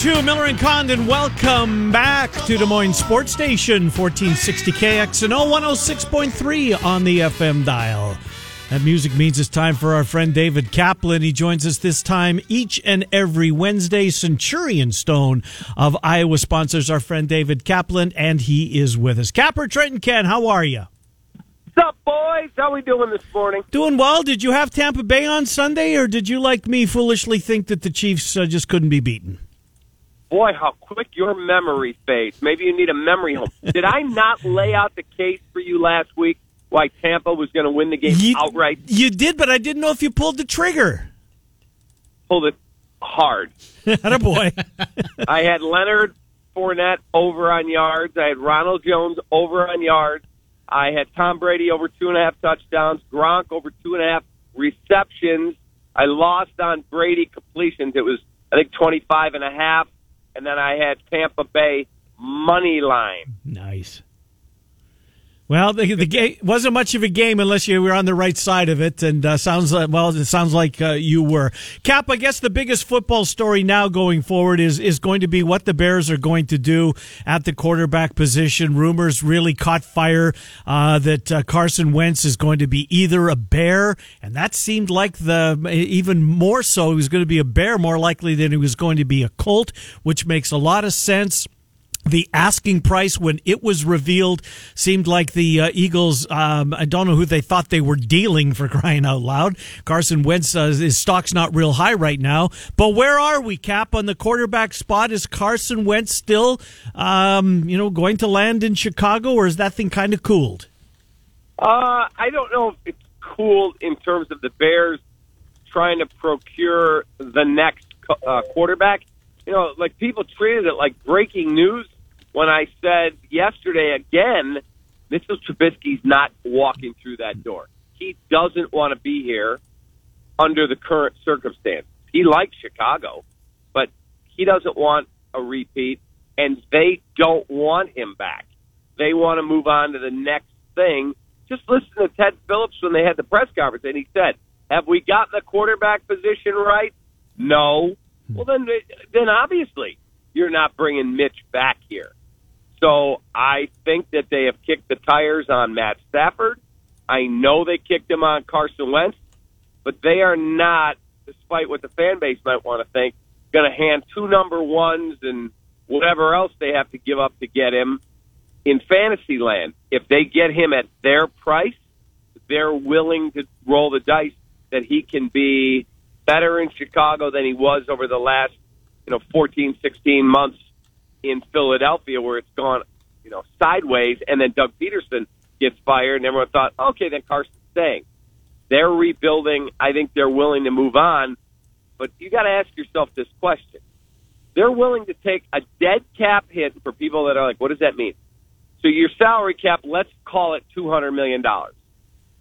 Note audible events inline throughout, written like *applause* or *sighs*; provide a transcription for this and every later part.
To Miller and Condon. Welcome back to Des Moines Sports Station 1460 KXNO 106.3 on the FM dial. That music means it's time for our friend David Kaplan. He joins us this time each and every Wednesday. Centurion Stone of Iowa sponsors our friend David Kaplan, and he is with us. Capper Trenton Ken, how are you? What's up, boys? How we doing this morning? Doing well. Did you have Tampa Bay on Sunday, or did you, like me, foolishly think that the Chiefs uh, just couldn't be beaten? Boy, how quick your memory fades. Maybe you need a memory home. *laughs* Did I not lay out the case for you last week why Tampa was going to win the game You, outright? you did, but I didn't know if you pulled the trigger. Pulled it hard. *laughs* boy. *laughs* I had Leonard Fournette over on yards. I had Ronald Jones over on yards. I had Tom Brady over two and a half touchdowns. Gronk over two and a half receptions. I lost on Brady completions. It was, I think, 25 and a half. And then I had Tampa Bay money line. Nice. Well, the, the game wasn't much of a game unless you were on the right side of it, and uh, sounds like well, it sounds like uh, you were. Cap, I guess the biggest football story now going forward is is going to be what the Bears are going to do at the quarterback position. Rumors really caught fire uh, that uh, Carson Wentz is going to be either a Bear, and that seemed like the even more so. He was going to be a Bear more likely than he was going to be a Colt, which makes a lot of sense the asking price when it was revealed seemed like the uh, Eagles. Um, I don't know who they thought they were dealing for *laughs* crying out loud. Carson Wentz, uh, his stock's not real high right now. But where are we, Cap, on the quarterback spot? Is Carson Wentz still, um, you know, going to land in Chicago, or is that thing kind of cooled? Uh, I don't know if it's cool in terms of the Bears trying to procure the next uh, quarterback. You know, like people treated it like breaking news when I said yesterday again, Mitchell Trubisky's not walking through that door. He doesn't want to be here under the current circumstance. He likes Chicago, but he doesn't want a repeat, and they don't want him back. They want to move on to the next thing. Just listen to Ted Phillips when they had the press conference, and he said, "Have we got the quarterback position right? No. Well, then, then obviously you're not bringing Mitch back here. So I think that they have kicked the tires on Matt Stafford. I know they kicked him on Carson Wentz, but they are not, despite what the fan base might want to think, going to hand two number ones and whatever else they have to give up to get him in fantasy land. If they get him at their price, they're willing to roll the dice that he can be better in Chicago than he was over the last, you know, 14, 16 months in Philadelphia where it's gone, you know, sideways and then Doug Pederson gets fired and everyone thought, okay, then Carson's staying. They're rebuilding. I think they're willing to move on. But you got to ask yourself this question. They're willing to take a dead cap hit for people that are like, what does that mean? So your salary cap, let's call it $200 million.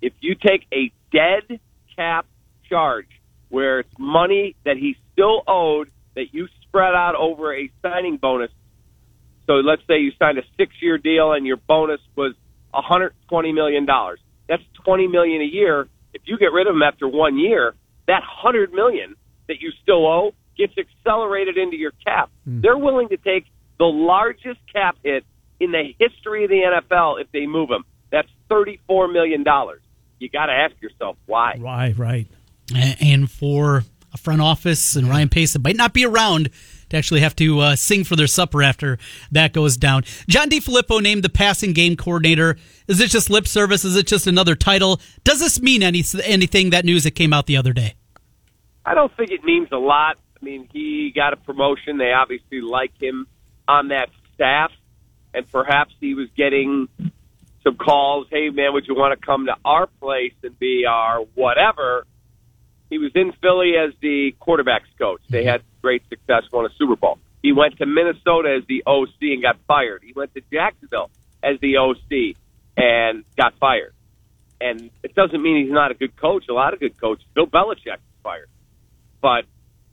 If you take a dead cap charge where it's money that he still owed that you spread out over a signing bonus. So let's say you signed a six-year deal and your bonus was 120 million dollars. That's 20 million a year. If you get rid of him after one year, that 100 million that you still owe gets accelerated into your cap. Hmm. They're willing to take the largest cap hit in the history of the NFL if they move him. That's 34 million dollars. You got to ask yourself why. Why, right. And for a front office and Ryan Pace that might not be around to actually have to uh, sing for their supper after that goes down. John DeFilippo named the passing game coordinator. Is it just lip service? Is it just another title? Does this mean any, anything, that news that came out the other day? I don't think it means a lot. I mean, he got a promotion. They obviously like him on that staff, and perhaps he was getting some calls. Hey, man, would you want to come to our place and be our whatever? He was in Philly as the quarterbacks coach. They had great success, won a Super Bowl. He went to Minnesota as the OC and got fired. He went to Jacksonville as the OC and got fired. And it doesn't mean he's not a good coach. A lot of good coaches. Bill Belichick was fired. But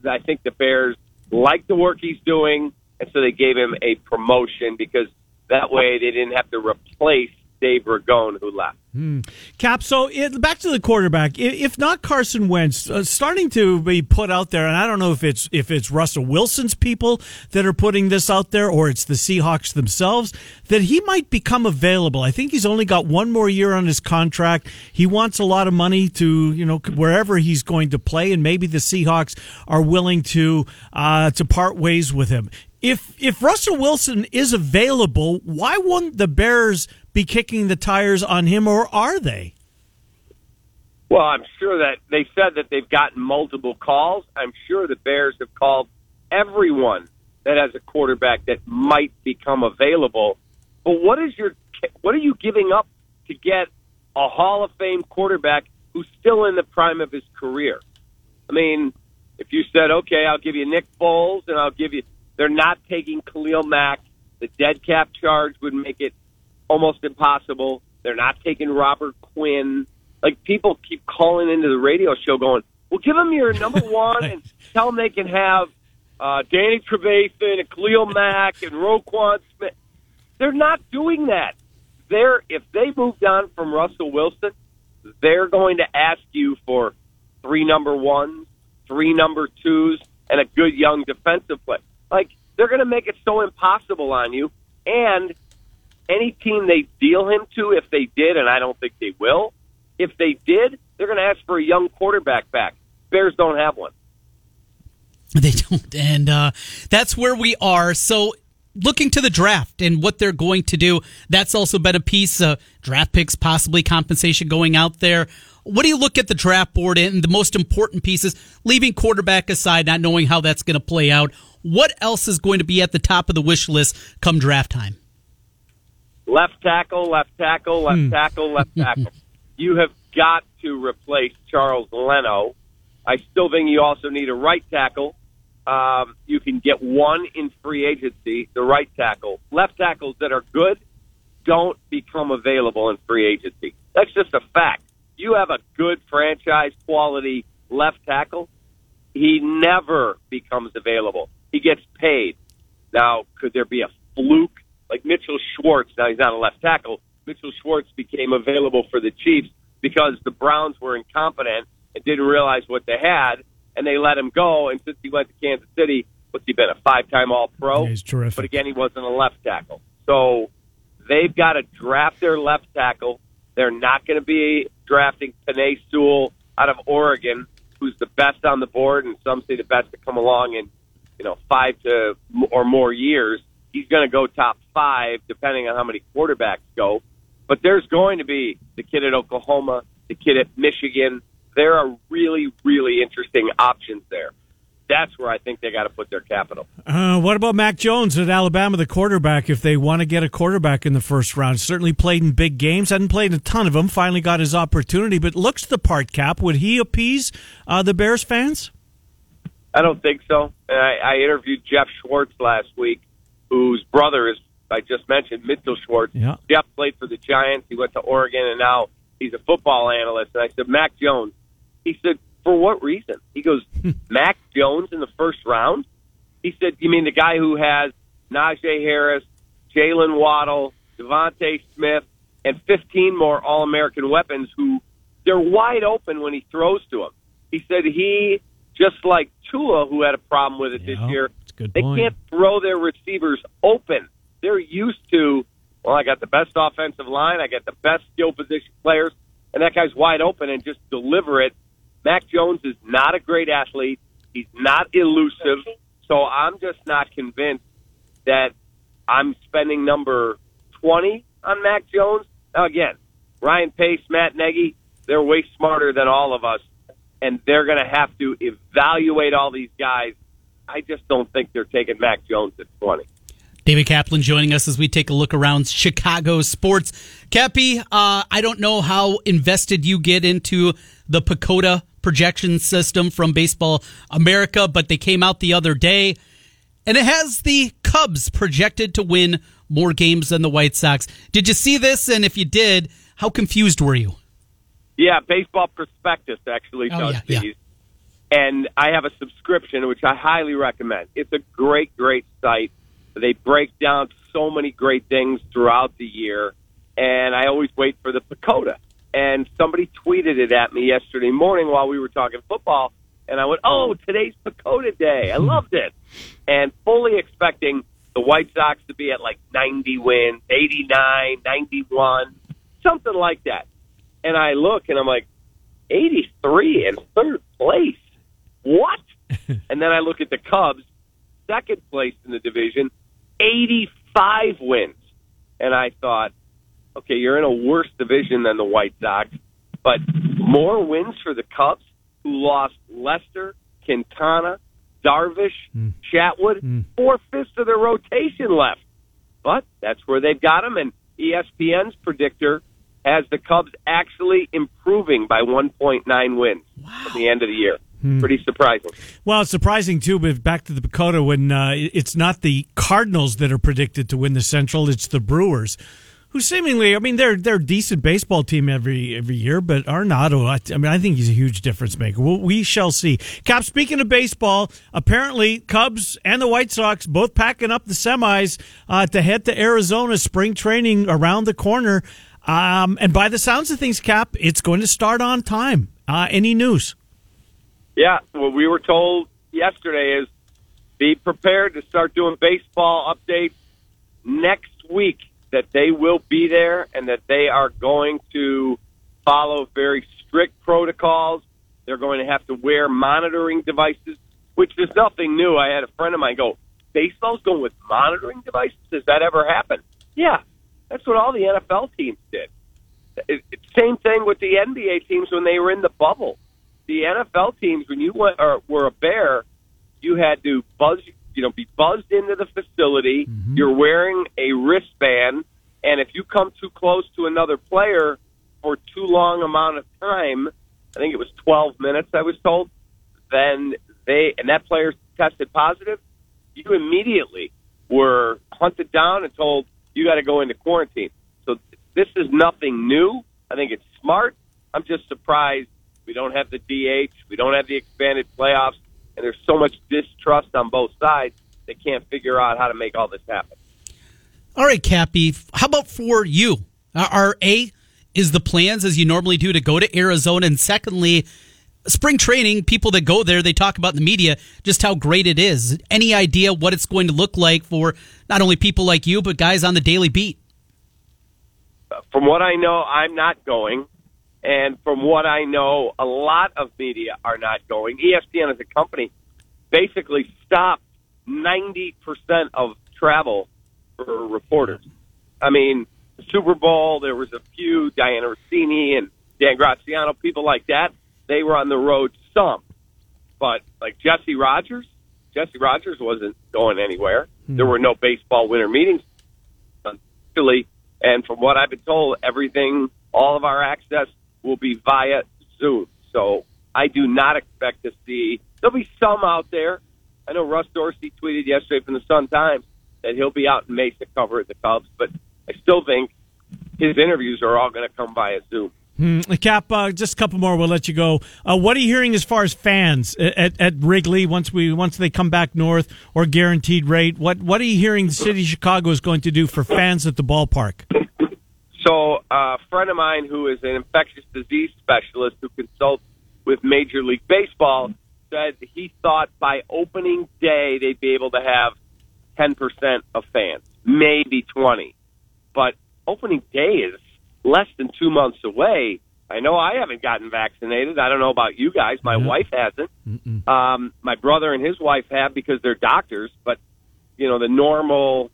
I think the Bears like the work he's doing, and so they gave him a promotion because that way they didn't have to replace Dave Ragone, who left. Hmm. Cap, so it, back to the quarterback. If not Carson Wentz, uh, starting to be put out there, and I don't know if it's if it's Russell Wilson's people that are putting this out there, or it's the Seahawks themselves, that he might become available. I think he's only got one more year on his contract. He wants a lot of money to you know wherever he's going to play, and maybe the Seahawks are willing to uh, to part ways with him. If if Russell Wilson is available, why wouldn't the Bears be kicking the tires on him, or are they? Well, I'm sure that they said that they've gotten multiple calls. I'm sure the Bears have called everyone that has a quarterback that might become available. But what is your what are you giving up to get a Hall of Fame quarterback who's still in the prime of his career? I mean, if you said, "Okay, I'll give you Nick Foles and I'll give you," they're not taking Khalil Mack. The dead cap charge would make it almost impossible. They're not taking Robert Quinn. Like people keep calling into the radio show, going, "Well, give them your number *laughs* one and tell them they can have uh, Danny Trevathan and Khalil Mack and Roquan Smith." They're not doing that. They're if they moved on from Russell Wilson, they're going to ask you for three number ones, three number twos, and a good young defensive play. Like they're going to make it so impossible on you, and any team they deal him to, if they did, and I don't think they will, if they did, they're going to ask for a young quarterback back. Bears don't have one. *laughs* They don't, and uh, that's where we are. So, looking to the draft and what they're going to do, that's also been a piece of draft picks, possibly compensation going out there. What do you look at the draft board and the most important pieces, leaving quarterback aside, not knowing how that's going to play out? What else is going to be at the top of the wish list come draft time? Left tackle, left tackle, left hmm. tackle, left *laughs* tackle. you have got to replace Charles Leno. I still think you also need a right tackle. Um, you can get one in free agency, the right tackle. Left tackles that are good don't become available in free agency. That's just a fact. You have a good franchise quality left tackle, he never becomes available. He gets paid. Now, could there be a fluke like Mitchell Schwartz. Now he's not a left tackle. Mitchell Schwartz became available for the Chiefs because the Browns were incompetent and didn't realize what they had, and they let him go. And since he went to Kansas City, what's he been a five-time All-Pro? Yeah, he's terrific. But again, he wasn't a left tackle. So they've got to draft their left tackle. They're not going to be drafting Penei Sewell out of Oregon, who's the best on the board, and some say the best to come along in you know five to or more years he's going to go top five, depending on how many quarterbacks go. But there's going to be the kid at Oklahoma, the kid at Michigan. There are really, really interesting options there. That's where I think they got to put their capital. Uh, what about Mac Jones at Alabama, the quarterback? If they want to get a quarterback in the first round, certainly played in big games, hadn't played a ton of them. Finally got his opportunity, but looks the part. Cap, would he appease uh, the Bears fans? I don't think so. I, I interviewed Jeff Schwartz last week, whose brother is I just mentioned Mitchell Schwartz. Yeah. Jeff played for the Giants. He went to Oregon, and now he's a football analyst. And I said, Mac Jones. He said, for what reason? He goes, hmm. Mac Jones in the first round. He said, you mean the guy who has Najee Harris, Jaylen Waddle, DeVonta Smith, and 15 more All-American weapons who they're wide open when he throws to them. He said he, just like Tua, who had a problem with it yeah. this year, Good they point. can't throw their receivers open. They're used to, well, I got the best offensive line, I got the best skill position players, and that guy's wide open and just deliver it. Mac Jones is not a great athlete. He's not elusive. So I'm just not convinced that I'm spending number 20 on Mac Jones. Now, again, Ryan Pace, Matt Nagy, they're way smarter than all of us, and they're going to have to evaluate all these guys. I just don't think they're taking Mac Jones at 20. David Kaplan joining us as we take a look around Chicago sports. Cappy, uh, I don't know how invested you get into the PECOTA projection system from Baseball America, but they came out the other day and it has the Cubs projected to win more games than the White Sox. Did you see this? And if you did, how confused were you? Yeah, Baseball Prospectus actually Oh, does yeah, yeah. And I have a subscription, which I highly recommend. It's a great, great site. They break down so many great things throughout the year. And I always wait for the PECOTA. And somebody tweeted it at me yesterday morning while we were talking football. And I went, oh, today's PECOTA Day. I *laughs* loved it. And fully expecting the White Sox to be at like 90 wins, 89, 91, something like that. And I look and I'm like, 83 in third place. What? *laughs* and then I look at the Cubs, second place in the division, 85 wins. And I thought, okay, you're in a worse division than the White Sox, but more wins for the Cubs, who lost Lester, Quintana, Darvish, hmm. Chatwood, hmm. four fifths of their rotation left. But that's where they've got them, and ESPN's predictor has the Cubs actually improving by 1.9 wins at the end of the year. Pretty surprising. Well, it's surprising too, but back to the PECOTA when uh, it's not the Cardinals that are predicted to win the Central; it's the Brewers, who seemingly, I mean, they're they're a decent baseball team every every year, but Arenado, I, I mean, I think he's a huge difference maker. Well, we shall see. Cap, speaking of baseball, apparently Cubs and the White Sox both packing up the semis uh, to head to Arizona. Spring training around the corner, um, and by the sounds of things, Cap, it's going to start on time. Uh, any news? Yeah, what we were told yesterday is be prepared to start doing baseball updates next week. That they will be there and that they are going to follow very strict protocols. They're going to have to wear monitoring devices, which is nothing new. I had a friend of mine go, "Baseball's going with monitoring devices. Does that ever happen?" Yeah, that's what all the NFL teams did. It, it, same thing with the NBA teams when they were in the bubble the NFL teams, when you went or were a bear, you had to buzz, you know, be buzzed into the facility. Mm-hmm. You're wearing a wristband, and if you come too close to another player for too long amount of time, I think it was 12 minutes, I was told, then they and that player tested positive, you immediately were hunted down and told you got to go into quarantine. So this is nothing new. I think it's smart. I'm just surprised we don't have the DH. We don't have the expanded playoffs. And there's so much distrust on both sides. They can't figure out how to make all this happen. All right, Cappy. How about for you? Are- A is the plans as you normally do to go to Arizona, and secondly, spring training. People that go there, they talk about in the media just how great it is. Any idea what it's going to look like for not only people like you, but guys on the daily beat? Uh, from what I know, I'm not going. And from what I know, a lot of media are not going. ESPN as a company basically stopped 90% of travel for reporters. I mean, Super Bowl, there was a few, Dianna Russini and Dan Graziano, people like that. They were on the road some. But like Jesse Rogers, Jesse Rogers wasn't going anywhere. Hmm. There were no baseball winter meetings, actually. And from what I've been told, everything, all of our access will be via Zoom. So I do not expect to see. There'll be some out there. I know Russ Dorsey tweeted yesterday from the Sun Times that he'll be out in Mesa covering the Cubs, but I still think his interviews are all going to come via Zoom. Hmm, Cap, uh, just a couple more. We'll let you go. Uh, what are you hearing as far as fans at, at Wrigley once we once they come back north or guaranteed rate? What what are you hearing the city of Chicago is going to do for fans at the ballpark? So, uh, a friend of mine who is an infectious disease specialist who consults with Major League Baseball said he thought by opening day they'd be able to have 10% of fans, maybe 20. But opening day is less than two months away. I know I haven't gotten vaccinated. I don't know about you guys. My wife hasn't. Um, my brother and his wife have because they're doctors. But you know, the normal,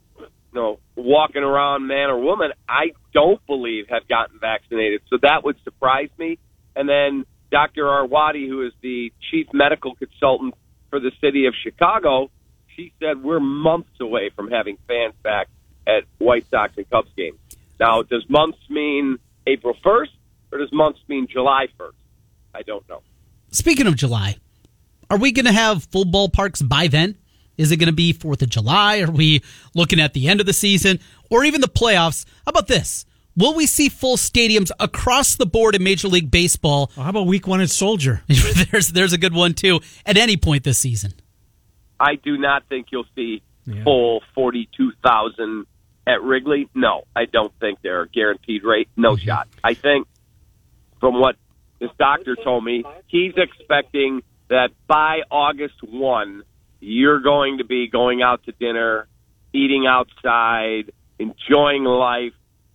you know, walking around man or woman, I don't believe have gotten vaccinated. So that would surprise me. And then Dr. Arwady, who is the chief medical consultant for the city of Chicago, she said we're months away from having fans back at White Sox and Cubs games. Now, does months mean April 1st or does months mean July 1st? I don't know. Speaking of July, are we going to have full ballparks by then? Is it going to be 4th of July? Are we looking at the end of the season or even the playoffs? How about this? Will we see full stadiums across the board in Major League Baseball? Well, how about week one at Soldier? *laughs* there's there's a good one too at any point this season. I do not think you'll see Yeah. full 42,000 at Wrigley. No, I don't think they're a guaranteed rate. No mm-hmm. shot. I think from what this doctor told me, he's expecting that by August 1, you're going to be going out to dinner, eating outside, enjoying life,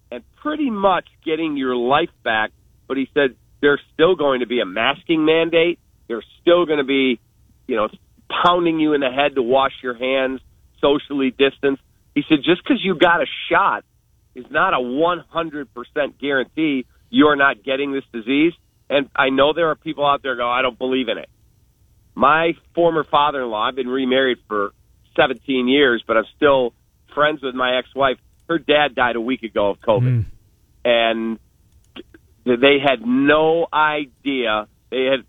and pretty much getting your life back. But he said there's still going to be a masking mandate. There's still going to be, you know, pounding you in the head to wash your hands, socially distance. He said just because you got a shot is not a 100% guarantee you're not getting this disease. And I know there are people out there go, I don't believe in it. My former father-in-law, I've been remarried for 17 years, but I'm still friends with my ex-wife. Her dad died a week ago of COVID. And they had no idea. They had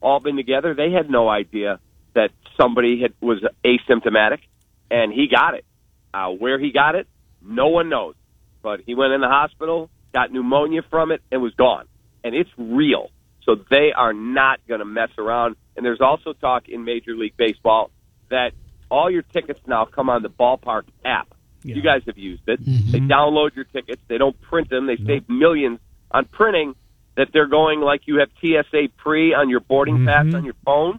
all been together. They had no idea that somebody had was asymptomatic, and he got it. Uh, where he got it, no one knows. But he went in the hospital, got pneumonia from it, and was gone. And it's real. So they are not going to mess around. And there's also talk in Major League Baseball that all your tickets now come on the ballpark app. Yeah. You guys have used it. Mm-hmm. They download your tickets. They don't print them. They save millions on printing. That they're going like you have TSA pre on your boarding mm-hmm. pass on your phone.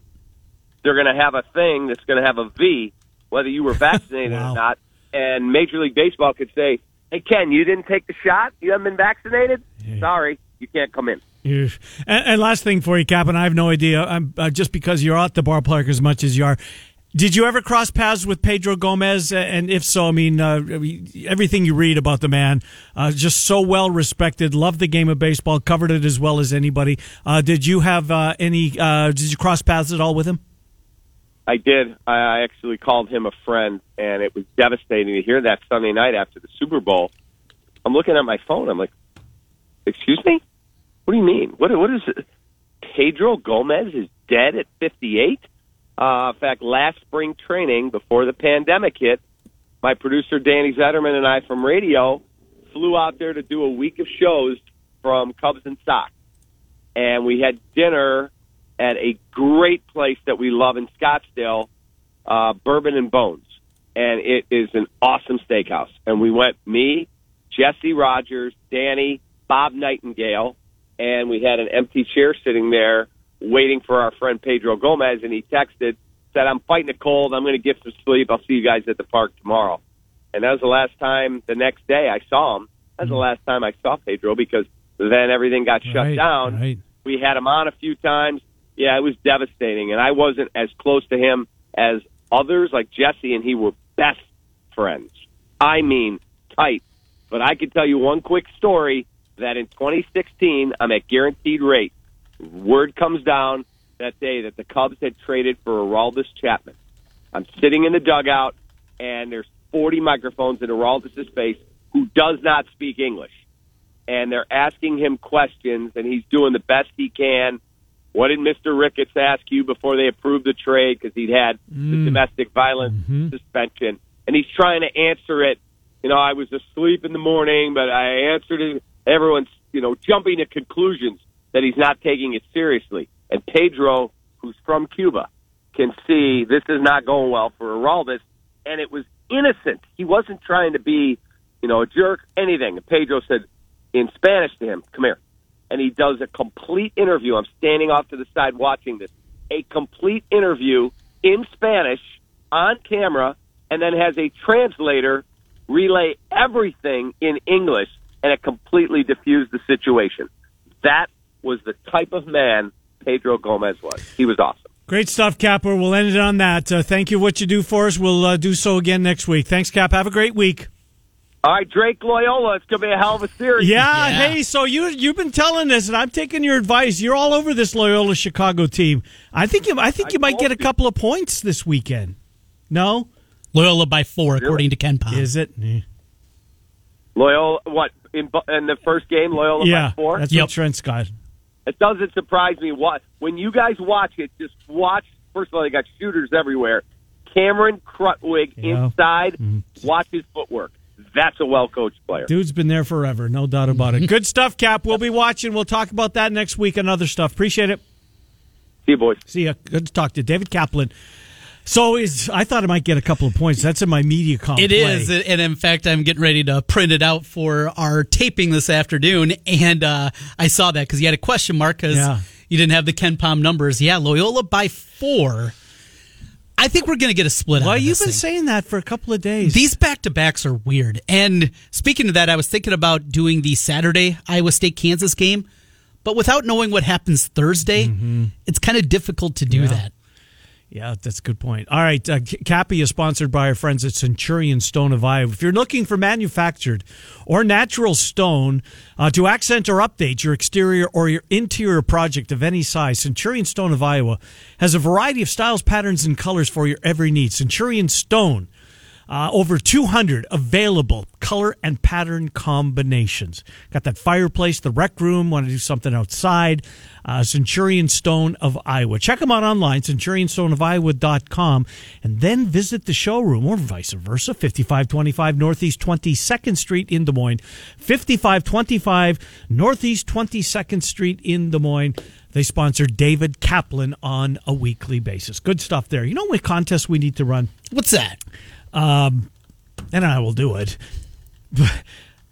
They're going to have a thing that's going to have a V, whether you were *laughs* vaccinated Wow. or not. And Major League Baseball could say, "Hey Ken, you didn't take the shot. You haven't been vaccinated. Sorry, you can't come in." And, and last thing for you, Cap, and I have no idea. I'm uh, just because you're at the ballpark as much as you are. Did you ever cross paths with Pedro Gomez? And if so, I mean, uh, everything you read about the man, uh, just so well respected. Loved the game of baseball. Covered it as well as anybody. Uh, did you have uh, any? Uh, did you cross paths at all with him? I did. I actually called him a friend, and it was devastating to hear that Sunday night after the Super Bowl. I'm looking at my phone. I'm like, "Excuse me? What do you mean? What? What is it? Pedro Gomez is dead at 58." Uh, in fact, last spring training before the pandemic hit, my producer Danny Zederman and I from radio flew out there to do a week of shows from Cubs and Sox, and we had dinner at a great place that we love in Scottsdale, uh, Bourbon and Bones, and it is an awesome steakhouse. And we went me, Jesse Rogers, Danny, Bob Nightingale, and we had an empty chair sitting there waiting for our friend Pedro Gomez, and he texted, said, "I'm fighting a cold. I'm going to get some sleep. I'll see you guys at the park tomorrow." And that was the last time. The next day, I saw him. That was the mm-hmm. last time I saw Pedro because then everything got shut Right, down. right. We had him on a few times. Yeah, it was devastating, and I wasn't as close to him as others like Jesse and he were best friends. I mean, tight. But I can tell you one quick story that in 2016, I'm at guaranteed rate. Word comes down that day that the Cubs had traded for Aroldis Chapman. I'm sitting in the dugout, and there's 40 microphones in Aroldis' face who does not speak English. And they're asking him questions, and he's doing the best he can. What did Mr. Ricketts ask you before they approved the trade? Because he'd had the mm. domestic violence mm-hmm. suspension, and he's trying to answer it. You know, I was asleep in the morning, but I answered it. Everyone's, you know, jumping to conclusions that he's not taking it seriously. And Pedro, who's from Cuba, can see this is not going well for Aroldis, and it was innocent. He wasn't trying to be, you know, a jerk, anything. And Pedro said in Spanish to him, "Come here," and he does a complete interview. I'm standing off to the side watching this, a complete interview in Spanish on camera, and then has a translator relay everything in English, and it completely diffused the situation. That was the type of man Pedro Gomez was. He was awesome. Great stuff, Capper. We'll end it on that. Uh, thank you. What you do for us, we'll uh, do so again next week. Thanks, Cap. Have a great week. All right, Drake Loyola. It's going to be a hell of a series. Yeah, Yeah. Hey, so you you've been telling us, and I'm taking your advice. You're all over this Loyola Chicago team. I think you I think you might get a couple of points this weekend. No, Loyola by four, according to Ken Pom. is it? Eh. Loyola, what in in the first game? Loyola Yeah, by four. that's Yep. what Trent's got. It doesn't surprise me. What when you guys watch it, just watch. First of all, they got shooters everywhere. Cameron Krutwig Yeah. Mm-hmm. inside. Watch his footwork. That's a well coached player. Dude's been there forever, no doubt about it. *laughs* Good stuff, Cap. We'll be watching. We'll talk about that next week and other stuff. Appreciate it. See you, boys. See ya. Good to talk to you. David Kaplan. So is I thought I might get a couple of points. That's in my media comp. It play. is, and in fact, I'm getting ready to print it out for our taping this afternoon. And uh, I saw that because you had a question mark because Yeah. you didn't have the Ken Pom numbers. Yeah, Loyola by four. I think we're going to get a split. Well, you've been thing. saying that for a couple of days. These back to backs are weird. And speaking of that, I was thinking about doing the Saturday Iowa State Kansas game, but without knowing what happens Thursday, it's kind of difficult to do that. Yeah, that's a good point. All right, uh, Cappy is sponsored by our friends at Centurion Stone of Iowa. If you're looking for manufactured or natural stone uh, to accent or update your exterior or your interior project of any size, Centurion Stone of Iowa has a variety of styles, patterns, and colors for your every need. Centurion Stone. Uh, over 200 available color and pattern combinations. Got that fireplace, the rec room, want to do something outside. Uh, Centurion Stone of Iowa. Check them out online, centurionstoneofiowa.com, and then visit the showroom or vice versa. 5525 Northeast 22nd Street in Des Moines. 5525 Northeast 22nd Street in Des Moines. They sponsor David Kaplan on a weekly basis. Good stuff there. You know what contest we need to run? What's that? Um, and I will do it. But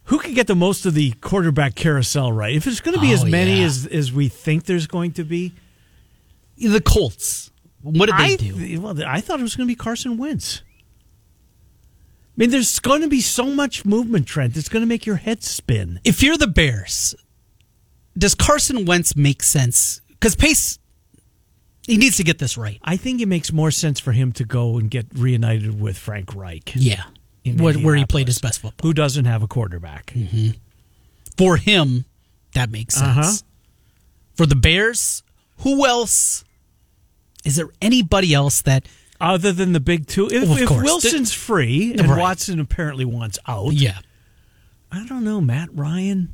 Who can get the most of the quarterback carousel right? If it's going to be as Oh, many yeah. as as we think there's going to be, The Colts. What did they I do? well, I thought it was going to be Carson Wentz. I mean, there's going to be so much movement, Trent. It's going to make your head spin. if you're the Bears, does Carson Wentz make sense? Because Pace, he needs to get this right. I think it makes more sense for him to go and get reunited with Frank Reich, Yeah. In Where, where he played his best football. who doesn't have a quarterback. For him, that makes sense. Uh-huh. For the Bears, who else? Is there anybody else that. Other than the big two, if, Well, if. Wilson's free and Right. Watson apparently wants out, Yeah. I don't know. Matt Ryan.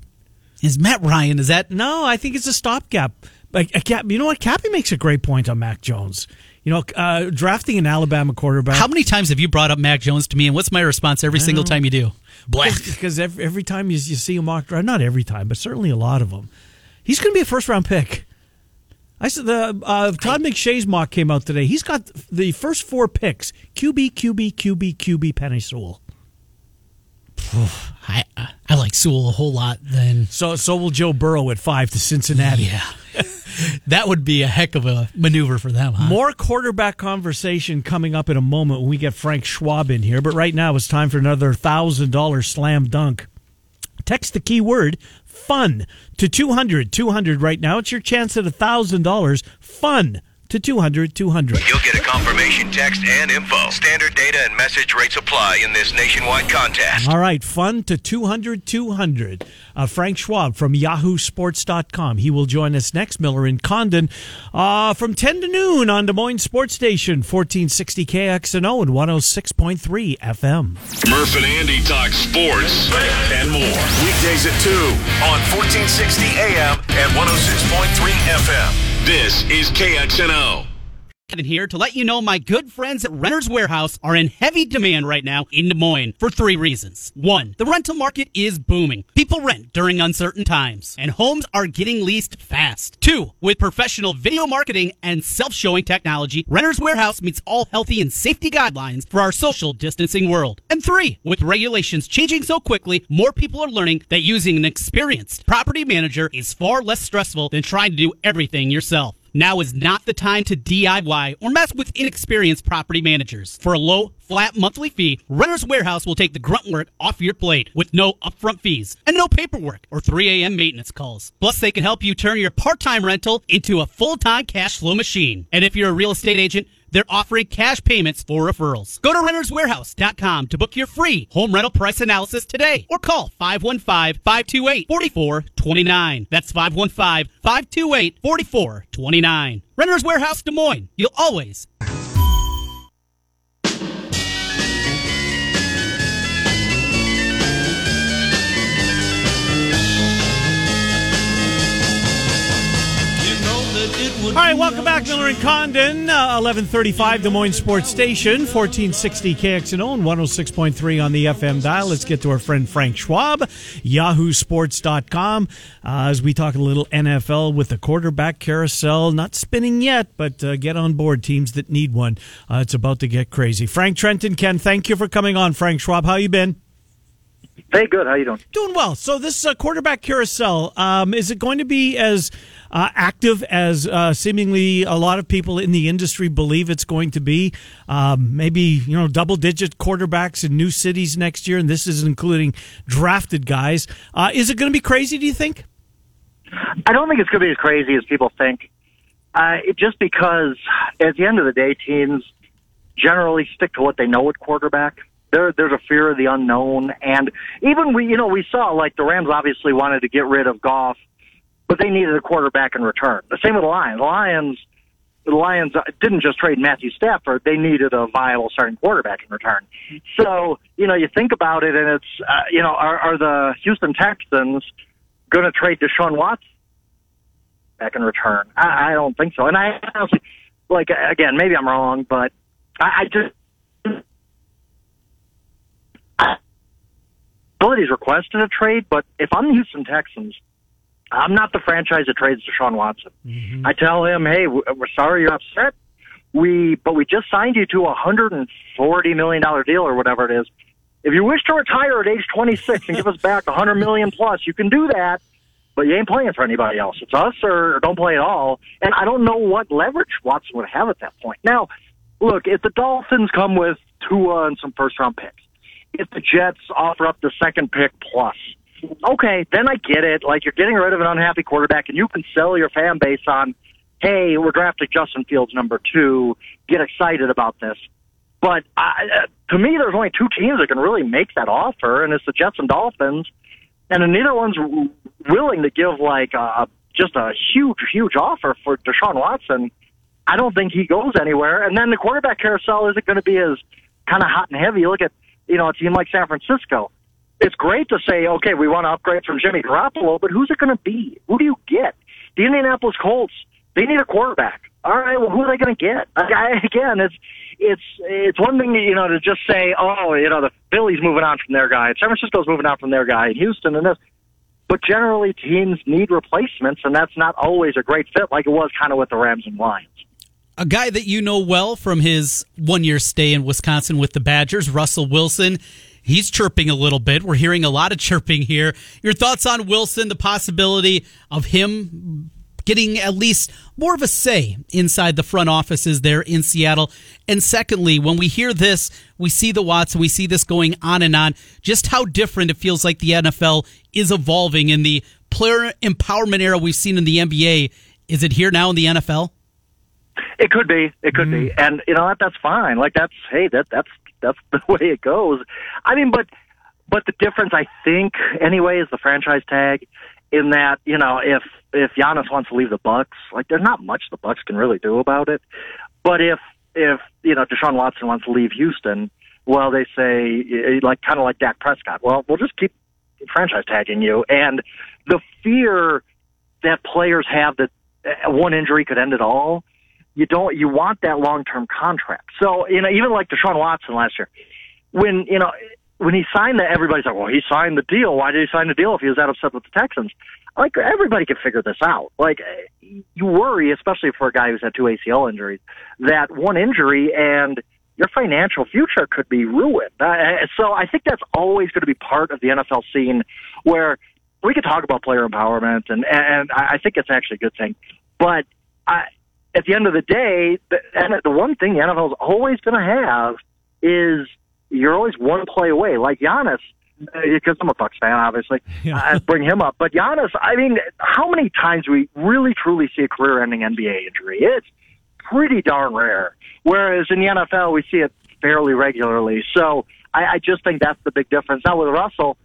Is Matt Ryan, is that. No, I think it's a stopgap. Like Cap, you know what? Cappy makes a great point on Mac Jones. You know, uh, drafting an Alabama quarterback. How many times have you brought up Mac Jones to me, and what's my response every single time you do? Black. Because every, every time you, you see a mock draft, not every time, but certainly a lot of them, he's going to be a first round pick. I said the uh, Todd McShay's mock came out today. He's got the first four picks: QB, QB, QB, QB, Penei Sewell. *sighs* I, I like Sewell a whole lot then. So so will Joe Burrow at five to Cincinnati. Yeah. That would be a heck of a maneuver for them, huh? More quarterback conversation coming up in a moment when we get Frank Schwab in here. But right now it's time for another thousand dollar slam dunk. Text the keyword fun to 200 200 right now. It's your chance at a $1,000. Fun to 200 200. You'll get a confirmation text and info. Standard data and message rates apply in this nationwide contest. All right, fun to 200 200. Uh, Frank Schwab from yahoosports.com. He will join us next. Miller and Condon uh, from 10 to noon on Des Moines Sports Station, 1460 KXNO and 106.3 FM. Murph and Andy talk sports and more. Weekdays at 2 on 1460 AM and 106.3 FM. This is KXNO. In here to let you know my good friends at Renter's Warehouse are in heavy demand right now in Des Moines for three reasons. One, the rental market is booming. People rent during uncertain times, and homes are getting leased fast. Two, with professional video marketing and self-showing technology, Renter's Warehouse meets all healthy and safety guidelines for our social distancing world. And three, with regulations changing so quickly, more people are learning that using an experienced property manager is far less stressful than trying to do everything yourself. Now is not the time to DIY or mess with inexperienced property managers. For a low, flat monthly fee, Renter's Warehouse will take the grunt work off your plate with no upfront fees and no paperwork or 3 a.m. maintenance calls. Plus, they can help you turn your part-time rental into a full-time cash flow machine. And if you're a real estate agent, they're offering cash payments for referrals. Go to renterswarehouse.com to book your free home rental price analysis today or call 515-528-4429. That's 515-528-4429. Renters Warehouse Des Moines. You'll always right, welcome back, Miller and Condon, uh, 1135 Des Moines Sports Station, 1460 KXNO and 106.3 on the FM dial. Let's get to our friend Frank Schwab, yahoosports.com, uh, as we talk a little NFL with the quarterback carousel. Not spinning yet, but uh, get on board teams that need one. Uh, it's about to get crazy. Frank Trenton, Ken, thank you for coming on. Frank Schwab, how you been? Hey, good. How you doing? Doing well. So this uh, quarterback carousel, um, is it going to be as uh, active as uh, seemingly a lot of people in the industry believe it's going to be? Um, maybe you know double digit quarterbacks in new cities next year, and this is including drafted guys. Uh, is it going to be crazy? Do you think? I don't think it's going to be as crazy as people think. Uh, it, just because at the end of the day, teams generally stick to what they know at quarterback. There, there's a fear of the unknown, and even we, you know, we saw like the Rams obviously wanted to get rid of Goff, but they needed a quarterback in return. The same with the Lions. The Lions, the Lions didn't just trade Matthew Stafford; they needed a viable starting quarterback in return. So, you know, you think about it, and it's, uh, you know, are, are the Houston Texans going to trade Deshaun Watson back in return? I, I don't think so. And I honestly, like, again, maybe I'm wrong, but I, I just abilities requested a trade, but if I'm the Houston Texans, I'm not the franchise that trades Deshaun Watson. Mm-hmm. I tell him, hey, we're sorry you're upset. We, but we just signed you to a hundred and forty million dollar deal or whatever it is. If you wish to retire at age 26 and give us back a hundred million plus, you can do that. But you ain't playing for anybody else. It's us or don't play at all. And I don't know what leverage Watson would have at that point. Now, look, if the Dolphins come with Tua and some first round picks, if the Jets offer up the second pick plus, okay, then I get it. Like you're getting rid of an unhappy quarterback, and you can sell your fan base on, hey, we're drafting Justin Fields number two. Get excited about this. But I, uh, to me, there's only two teams that can really make that offer, and it's the Jets and Dolphins. And neither one's willing to give like a, just a huge, huge offer for Deshaun Watson. I don't think he goes anywhere. And then the quarterback carousel isn't going to be as kind of hot and heavy. Look at you know a team like San Francisco. It's great to say, okay, we want to upgrade from Jimmy Garoppolo, but who's it going to be? Who do you get? The Indianapolis Colts. They need a quarterback. All right, well, who are they going to get? *laughs* I, again, it's it's it's one thing you know to just say, oh, you know, the Phillies moving on from their guy, San Francisco's moving on from their guy, Houston and this. But generally, teams need replacements, and that's not always a great fit, like it was kind of with the Rams and Lions. A guy that you know well from his one year stay in Wisconsin with the Badgers, Russell Wilson. He's chirping a little bit. We're hearing a lot of chirping here. Your thoughts on Wilson, the possibility of him getting at least more of a say inside the front offices there in Seattle. And secondly, when we hear this, we see the Watts and we see this going on and on, just how different it feels like the NFL is evolving in the player empowerment era we've seen in the NBA. Is it here now in the NFL? It could be. It could mm. be. And you know that that's fine. Like that's hey, that that's that's *laughs* the way it goes. I mean, but but the difference I think anyway is the franchise tag in that, you know, if if Giannis wants to leave the Bucks, like there's not much the Bucks can really do about it. But if if you know Deshaun Watson wants to leave Houston, well, they say eh, like kind of like Dak Prescott. Well, we'll just keep franchise tagging you, and the fear that players have that eh, one injury could end it all. You don't. You want that long term contract. So you know, even like Deshaun Watson last year, when you know when he signed that, everybody's like, well, he signed the deal. Why did he sign the deal if he was that upset with the Texans? Like, everybody can figure this out. Like, you worry, especially for a guy who's had two ACL injuries, that one injury and your financial future could be ruined. Uh, so I think that's always going to be part of the NFL scene where we could talk about player empowerment, and, and I think it's actually a good thing. But I, at the end of the day, the, and the one thing the NFL is always going to have is you're always one play away. Like Giannis, uh, because I'm a Bucks fan, obviously, *laughs* Yeah. I bring him up. But Giannis, I mean, how many times do we really truly see a career-ending NBA injury? It's pretty darn rare. Whereas in the NFL, we see it fairly regularly. So I, I just think that's the big difference. Now with Russell,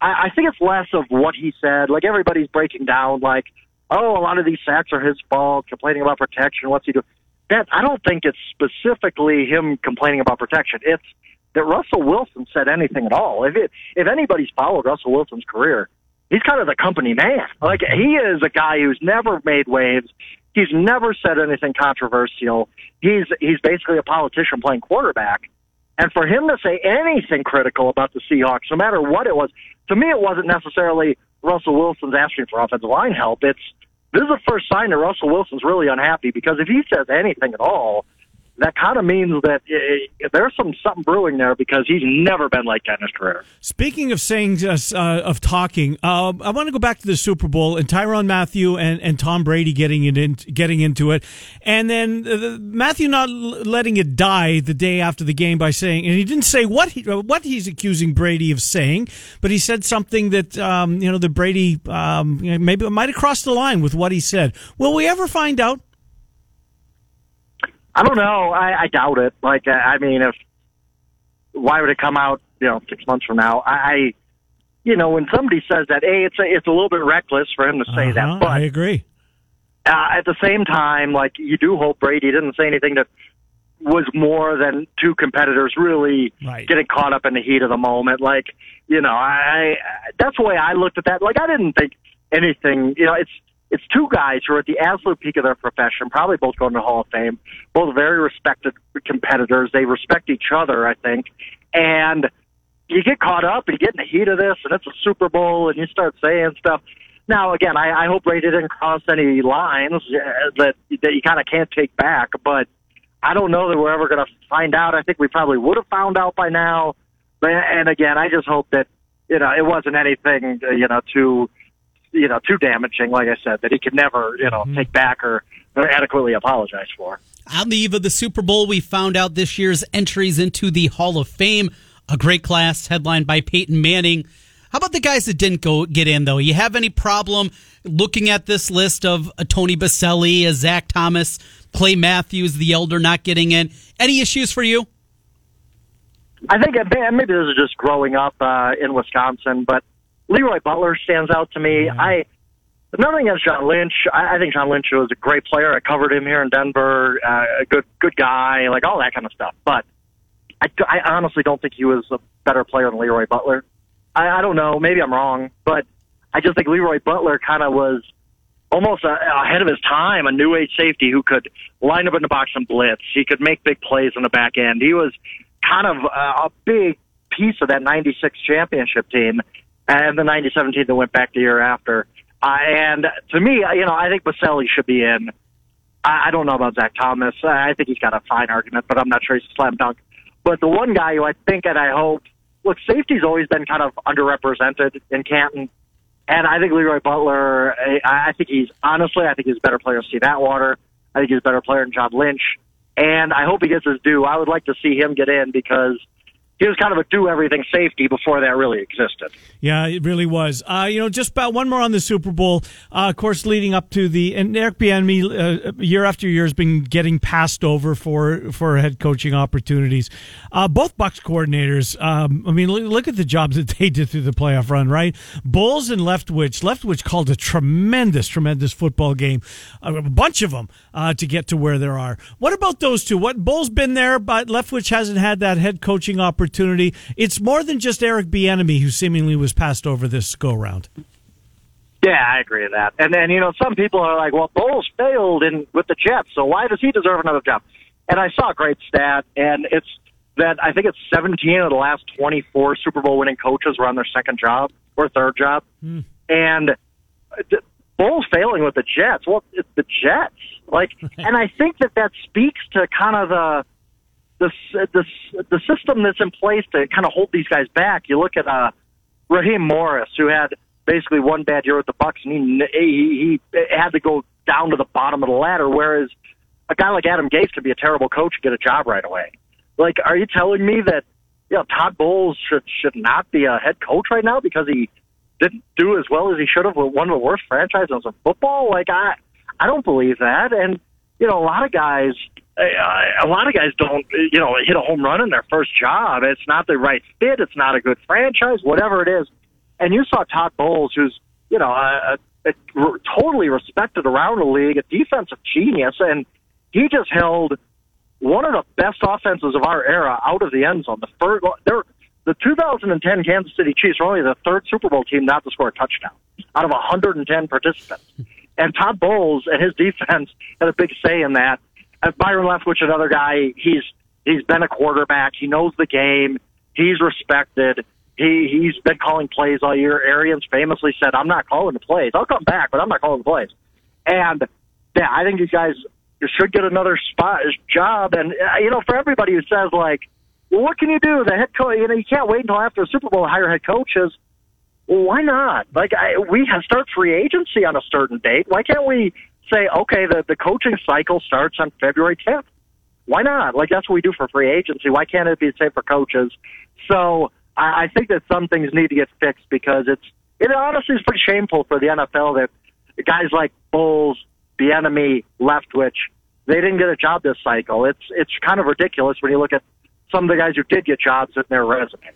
I, I think it's less of what he said. Like everybody's breaking down, like, oh, a lot of these sacks are his fault, complaining about protection. What's he do? That I don't think it's specifically him complaining about protection. It's that Russell Wilson said anything at all. If it, if anybody's followed Russell Wilson's career, he's kind of the company man. Like he is a guy who's never made waves. He's never said anything controversial. He's he's basically a politician playing quarterback. And for him to say anything critical about the Seahawks, no matter what it was, to me it wasn't necessarily Russell Wilson's asking for offensive line help. It's this is the first sign that Russell Wilson's really unhappy because if he says anything at all, that kind of means that uh, there's some something brewing there because he's never been like his career. Speaking of saying uh, uh, of talking, uh, I want to go back to the Super Bowl and Tyrann Mathieu and, and Tom Brady getting it in, getting into it, and then uh, Mathieu not letting it die the day after the game by saying, and he didn't say what he what he's accusing Brady of saying, but he said something that um, you know that Brady um, maybe might have crossed the line with what he said. Will we ever find out? I don't know. I, I doubt it. Like, I I mean, if why would it come out? You know, six months from now. I, I you know, when somebody says that, hey, it's a, it's a little bit reckless for him to say Uh-huh, that. I agree. uh, at the same time, like you do hope Brady didn't say anything that was more than two competitors really Right. getting caught up in the heat of the moment. Like, you know, I that's the way I looked at that. Like, I didn't think anything. You know, it's it's two guys who are at the absolute peak of their profession, probably both going to the Hall of Fame, both very respected competitors. They respect each other, I think, and you get caught up and you get in the heat of this, and it's a Super Bowl, and you start saying stuff. Now, again, I, I hope Brady didn't cross any lines uh, that that you kind of can't take back, but I don't know that we're ever going to find out. I think we probably would have found out by now. And again, I just hope that you know it wasn't anything uh, you know too you know too damaging. Like I said, that he could never you know take back or, or adequately apologize for. On the eve of the Super Bowl, we found out this year's entries into the Hall of Fame. A great class headlined by Peyton Manning. How about the guys that didn't go get in though? You have any problem looking at this list of a Tony Boselli, a Zach Thomas, Clay Matthews, the elder not getting in? Any issues for you? I think uh, maybe this is just growing up uh, in Wisconsin, but Leroy Butler stands out to me. I nothing against John Lynch. I, I think John Lynch was a great player. I covered him here in Denver. Uh, a good good guy, like all that kind of stuff. But I, I honestly don't think he was a better player than Leroy Butler. I, I don't know. Maybe I'm wrong, but I just think Leroy Butler kind of was almost a, ahead of his time, a new age safety who could line up in the box and blitz. He could make big plays on the back end. He was kind of uh, a big piece of that 96 championship team and the 97 team that went back the year after. Uh, and to me, you know, I think Boselli should be in. I, I don't know about Zach Thomas. I I think he's got a fine argument, but I'm not sure he's a slam dunk. But the one guy who I think and I hope, look, safety's always been kind of underrepresented in Canton. And I think Leroy Butler, I, I think he's honestly, I think he's a better player than Steve Atwater. I think he's a better player than John Lynch. And I hope he gets his due. I would like to see him get in because he was kind of a do everything safety before that really existed. Yeah, it really was. Uh, you know, just about one more on the Super Bowl. Uh, of course, leading up to the and Eric Bieniemy, uh, year after year has been getting passed over for for head coaching opportunities. Uh, both Bucks coordinators. Um, I mean, look, at the jobs that they did through the playoff run. Right, Bowles and Leftwich. Leftwich called a tremendous, tremendous football game. A bunch of them uh, to get to where there are. What about those two? What Bowles been there, but Leftwich hasn't had that head coaching opportunity. It's more than just Eric Bieniemy who seemingly was passed over this go round. Yeah, I agree with that. And then, you know, some people are like, well, Bowles failed in with the Jets, so why does he deserve another job? And I saw a great stat, and it's that I think it's 17 of the last 24 Super Bowl winning coaches were on their second job or third job. And uh, Bowles failing with the Jets, well, it's the Jets. Like, *laughs* and I think that that speaks to kind of the the the the system that's in place to kind of hold these guys back. You look at uh, Raheem Morris, who had basically one bad year with the Bucks, and he, he he had to go down to the bottom of the ladder. Whereas a guy like Adam Gase could be a terrible coach and get a job right away. Like, are you telling me that you know Todd Bowles should should not be a head coach right now because he didn't do as well as he should have with one of the worst franchises in football? Like, I I don't believe that. And you know, a lot of guys, Uh, a lot of guys don't you know hit a home run in their first job. It's not the right fit. It's not a good franchise. Whatever it is. And you saw Todd Bowles, who's you know a, a, a totally respected around the league, a defensive genius, and he just held one of the best offenses of our era out of the end zone. The first, they're, the 2010 Kansas City Chiefs were only the third Super Bowl team not to score a touchdown out of 110 participants. And Todd Bowles and his defense had a big say in that. Byron Leftwich, another guy, he's he's been a quarterback. He knows the game. He's respected. He he's been calling plays all year. Arians famously said, "I'm not calling the plays. I'll come back, but I'm not calling the plays." And yeah, I think these guys should get another spot job. And uh, you know, for everybody who says like, "Well, what can you do?" The head coach, you know, you can't wait until after the Super Bowl to hire head coaches. Well, why not? Like, I, we have start free agency on a certain date. Why can't we say, okay, the the coaching cycle starts on February 10th? Why not? Like that's what we do for free agency. Why can't it be the same for coaches? So I, I think that some things need to get fixed because it's it honestly is pretty shameful for the NFL that guys like Bowles, Bieniemy, Leftwich, they didn't get a job this cycle. It's it's kind of ridiculous when you look at some of the guys who did get jobs in their resume.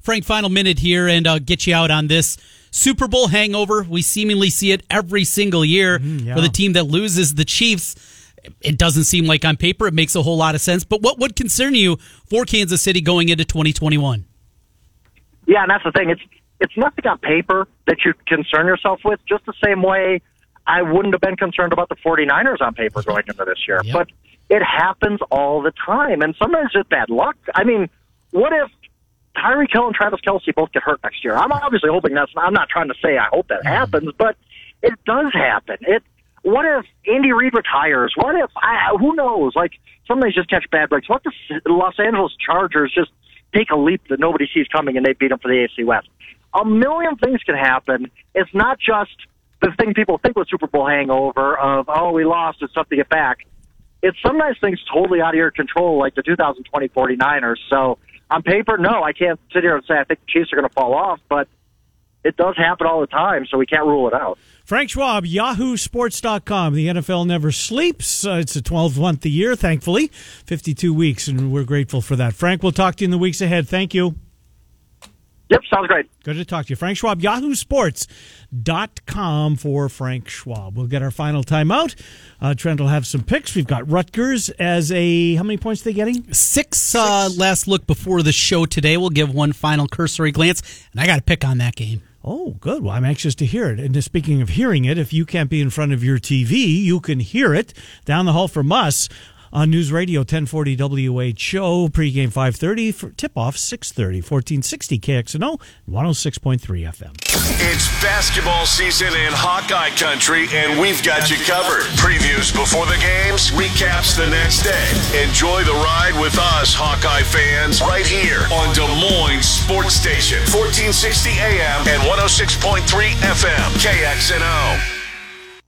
Frank, final minute here, and I'll get you out on this. Super Bowl hangover. We seemingly see it every single year mm, yeah. for the team that loses the Chiefs. It doesn't seem like on paper it makes a whole lot of sense. But what would concern you for Kansas City going into 2021? Yeah, and that's the thing. It's it's nothing on paper that you concern yourself with. Just the same way I wouldn't have been concerned about the 49ers on paper going into this year. Yep. But it happens all the time, and sometimes it's bad luck. I mean, what if Tyreek Hill and Travis Kelce both get hurt next year? I'm obviously hoping that's. I'm not trying to say I hope that mm-hmm. happens, but it does happen. It. What if Andy Reid retires? What if I, who knows? Like some days just catch bad breaks. What if the Los Angeles Chargers just take a leap that nobody sees coming and they beat them for the AFC West? A million things can happen. It's not just the thing people think with Super Bowl hangover of oh we lost, it's tough to get back. It's sometimes things totally out of your control, like the 2020 49ers. So on paper, no, I can't sit here and say I think the Chiefs are going to fall off, but it does happen all the time, so we can't rule it out. Frank Schwab, yahoosports.com. The NFL never sleeps. Uh, it's a 12 month a year, thankfully, 52 weeks, and we're grateful for that. Frank, we'll talk to you in the weeks ahead. Thank you. Yep, sounds great. Good to talk to you. Frank Schwab, yahoosports.com for Frank Schwab. We'll get our final timeout. Uh, Trent will have some picks. We've got Rutgers as a, how many points are they getting? Six, uh, last look before the show today. We'll give one final cursory glance, and I got to pick on that game. Oh, good. Well, I'm anxious to hear it. And speaking of hearing it, if you can't be in front of your TV, you can hear it down the hall from us on News Radio 1040 WHO, pregame 530, for tip-off 630, 1460 KXNO, 106.3 FM. It's basketball season in Hawkeye Country, and we've got you covered. Previews before the games, recaps the next day. Enjoy the ride with us, Hawkeye fans, right here on Des Moines Sports Station, 1460 AM and 106.3 FM, KXNO.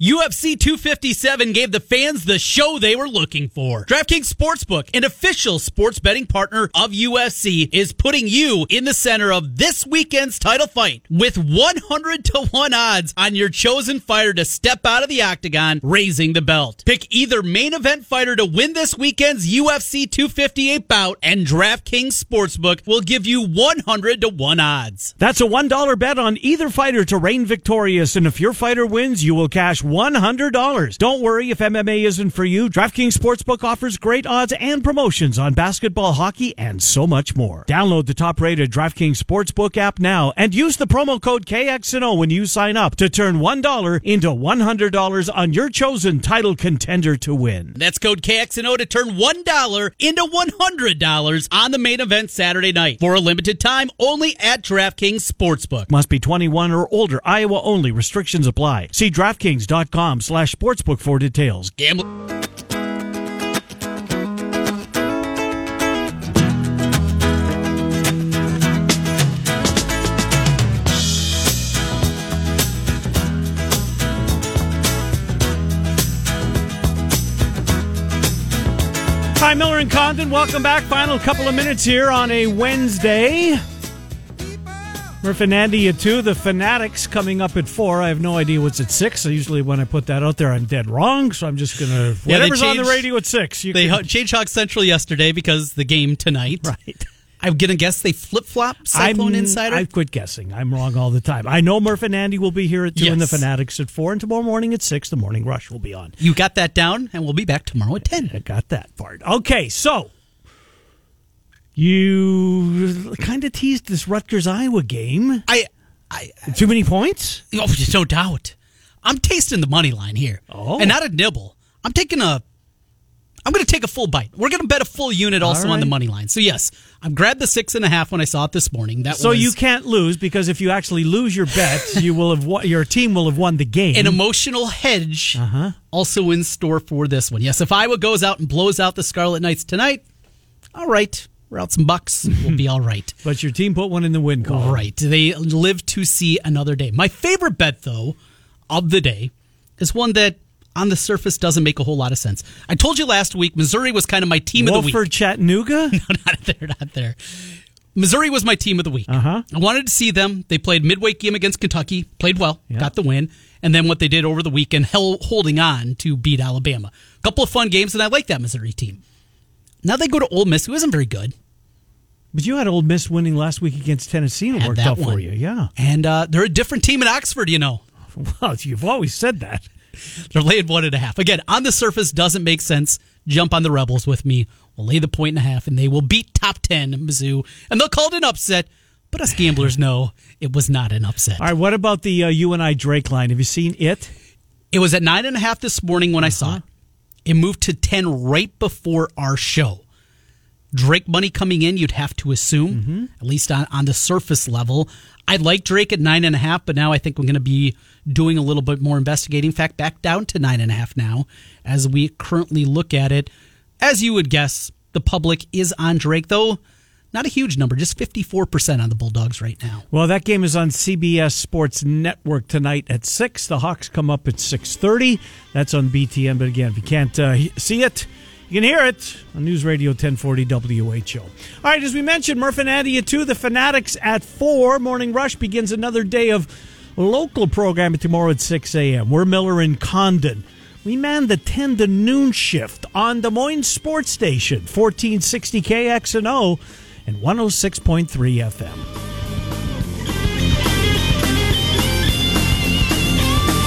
UFC 257 gave the fans the show they were looking for. DraftKings Sportsbook, an official sports betting partner of UFC, is putting you in the center of this weekend's title fight with 100 to 1 odds on your chosen fighter to step out of the octagon, raising the belt. Pick either main event fighter to win this weekend's UFC 258 bout, and DraftKings Sportsbook will give you 100 to 1 odds. That's a $1 bet on either fighter to reign victorious, and if your fighter wins, you will cash $100. Don't worry if MMA isn't for you. DraftKings Sportsbook offers great odds and promotions on basketball, hockey, and so much more. Download the top-rated DraftKings Sportsbook app now and use the promo code KXNO when you sign up to turn $1 into $100 on your chosen title contender to win. That's code KXNO to turn $1 into $100 on the main event Saturday night for a limited time only at DraftKings Sportsbook. Must be 21 or older. Iowa only. Restrictions apply. See DraftKings.com slash sportsbook for details. Gamble. Hi, Miller and Condon. Welcome back. Final couple of minutes here on a Wednesday. Murph and Andy at two. The Fanatics coming up at four. I have no idea what's at six. Usually, when I put that out there, I'm dead wrong. So I'm just gonna Yeah, they whatever's on the radio at six. You They can- changed Hawk Central yesterday because the game tonight. right. I'm gonna guess they flip flop Cyclone I'm, Insider. I quit guessing. I'm wrong all the time. I know Murph and Andy will be here at two, and the Fanatics at four, and tomorrow morning at six, the Morning Rush will be on. you got that down, and we'll be back tomorrow at ten. I got that part. Okay, so you kind of teased this Rutgers Iowa game. I, I, Too many points? oh, just no doubt. I'm tasting the money line here, Oh. and not a nibble. I'm taking a. I'm going to take a full bite. We're going to bet a full unit also on the money line. So yes, I grabbed the six and a half when I saw it this morning. That So was you can't lose because if you actually lose your bet, you will have won, your team will have won the game. an emotional hedge Uh-huh. also in store for this one. Yes, if Iowa goes out and blows out the Scarlet Knights tonight, all right, we're out some bucks. *laughs* We'll be all right. but your team put one in the win column. Right. They live to see another day. My favorite bet, though, of the day is one that on the surface doesn't make a whole lot of sense. I told you last week Missouri was kind of my team of the week. Wofford. Chattanooga. *laughs* No, not there, not there. Missouri was my team of the week. Uh-huh. I wanted to see them. They played midweek game against Kentucky, played well, got the win, and then what they did over the weekend, hell, holding on to beat Alabama. A couple of fun games, and I like that Missouri team. Now they go to Ole Miss, who isn't very good. But you had Ole Miss winning last week against Tennessee and it worked out for you. Yeah. And uh, they're a different team in Oxford, you know. *laughs* Well, you've always said that. They're laying one and a half. Again, on the surface, doesn't make sense. Jump on the Rebels with me. We'll lay the point and a half, and they will beat top 10 Mizzou. And they'll call it an upset, but us gamblers know it was not an upset. All right. What about the uh, UNI Drake line? Have you seen it? It was at nine and a half this morning when I saw it. It moved to 10 right before our show. Drake money coming in, you'd have to assume, at least on, on the surface level. I like Drake at nine and a half, but now I think we're going to be doing a little bit more investigating. In fact, back down to nine and a half now as we currently look at it. As you would guess, the public is on Drake, though not a huge number, just 54% on the Bulldogs right now. Well, that game is on CBS Sports Network tonight at six. The Hawks come up at six thirty. That's on BTN. But again, if you can't uh, see it, you can hear it on News Radio 1040 WHO. All right, as we mentioned, Murph and Andy at two. The Fanatics at four. Morning Rush begins another day of local programming tomorrow at six a.m. We're Miller and Condon. We man the 10 to noon shift on Des Moines Sports Station, 1460 KXNO and 106.3 FM.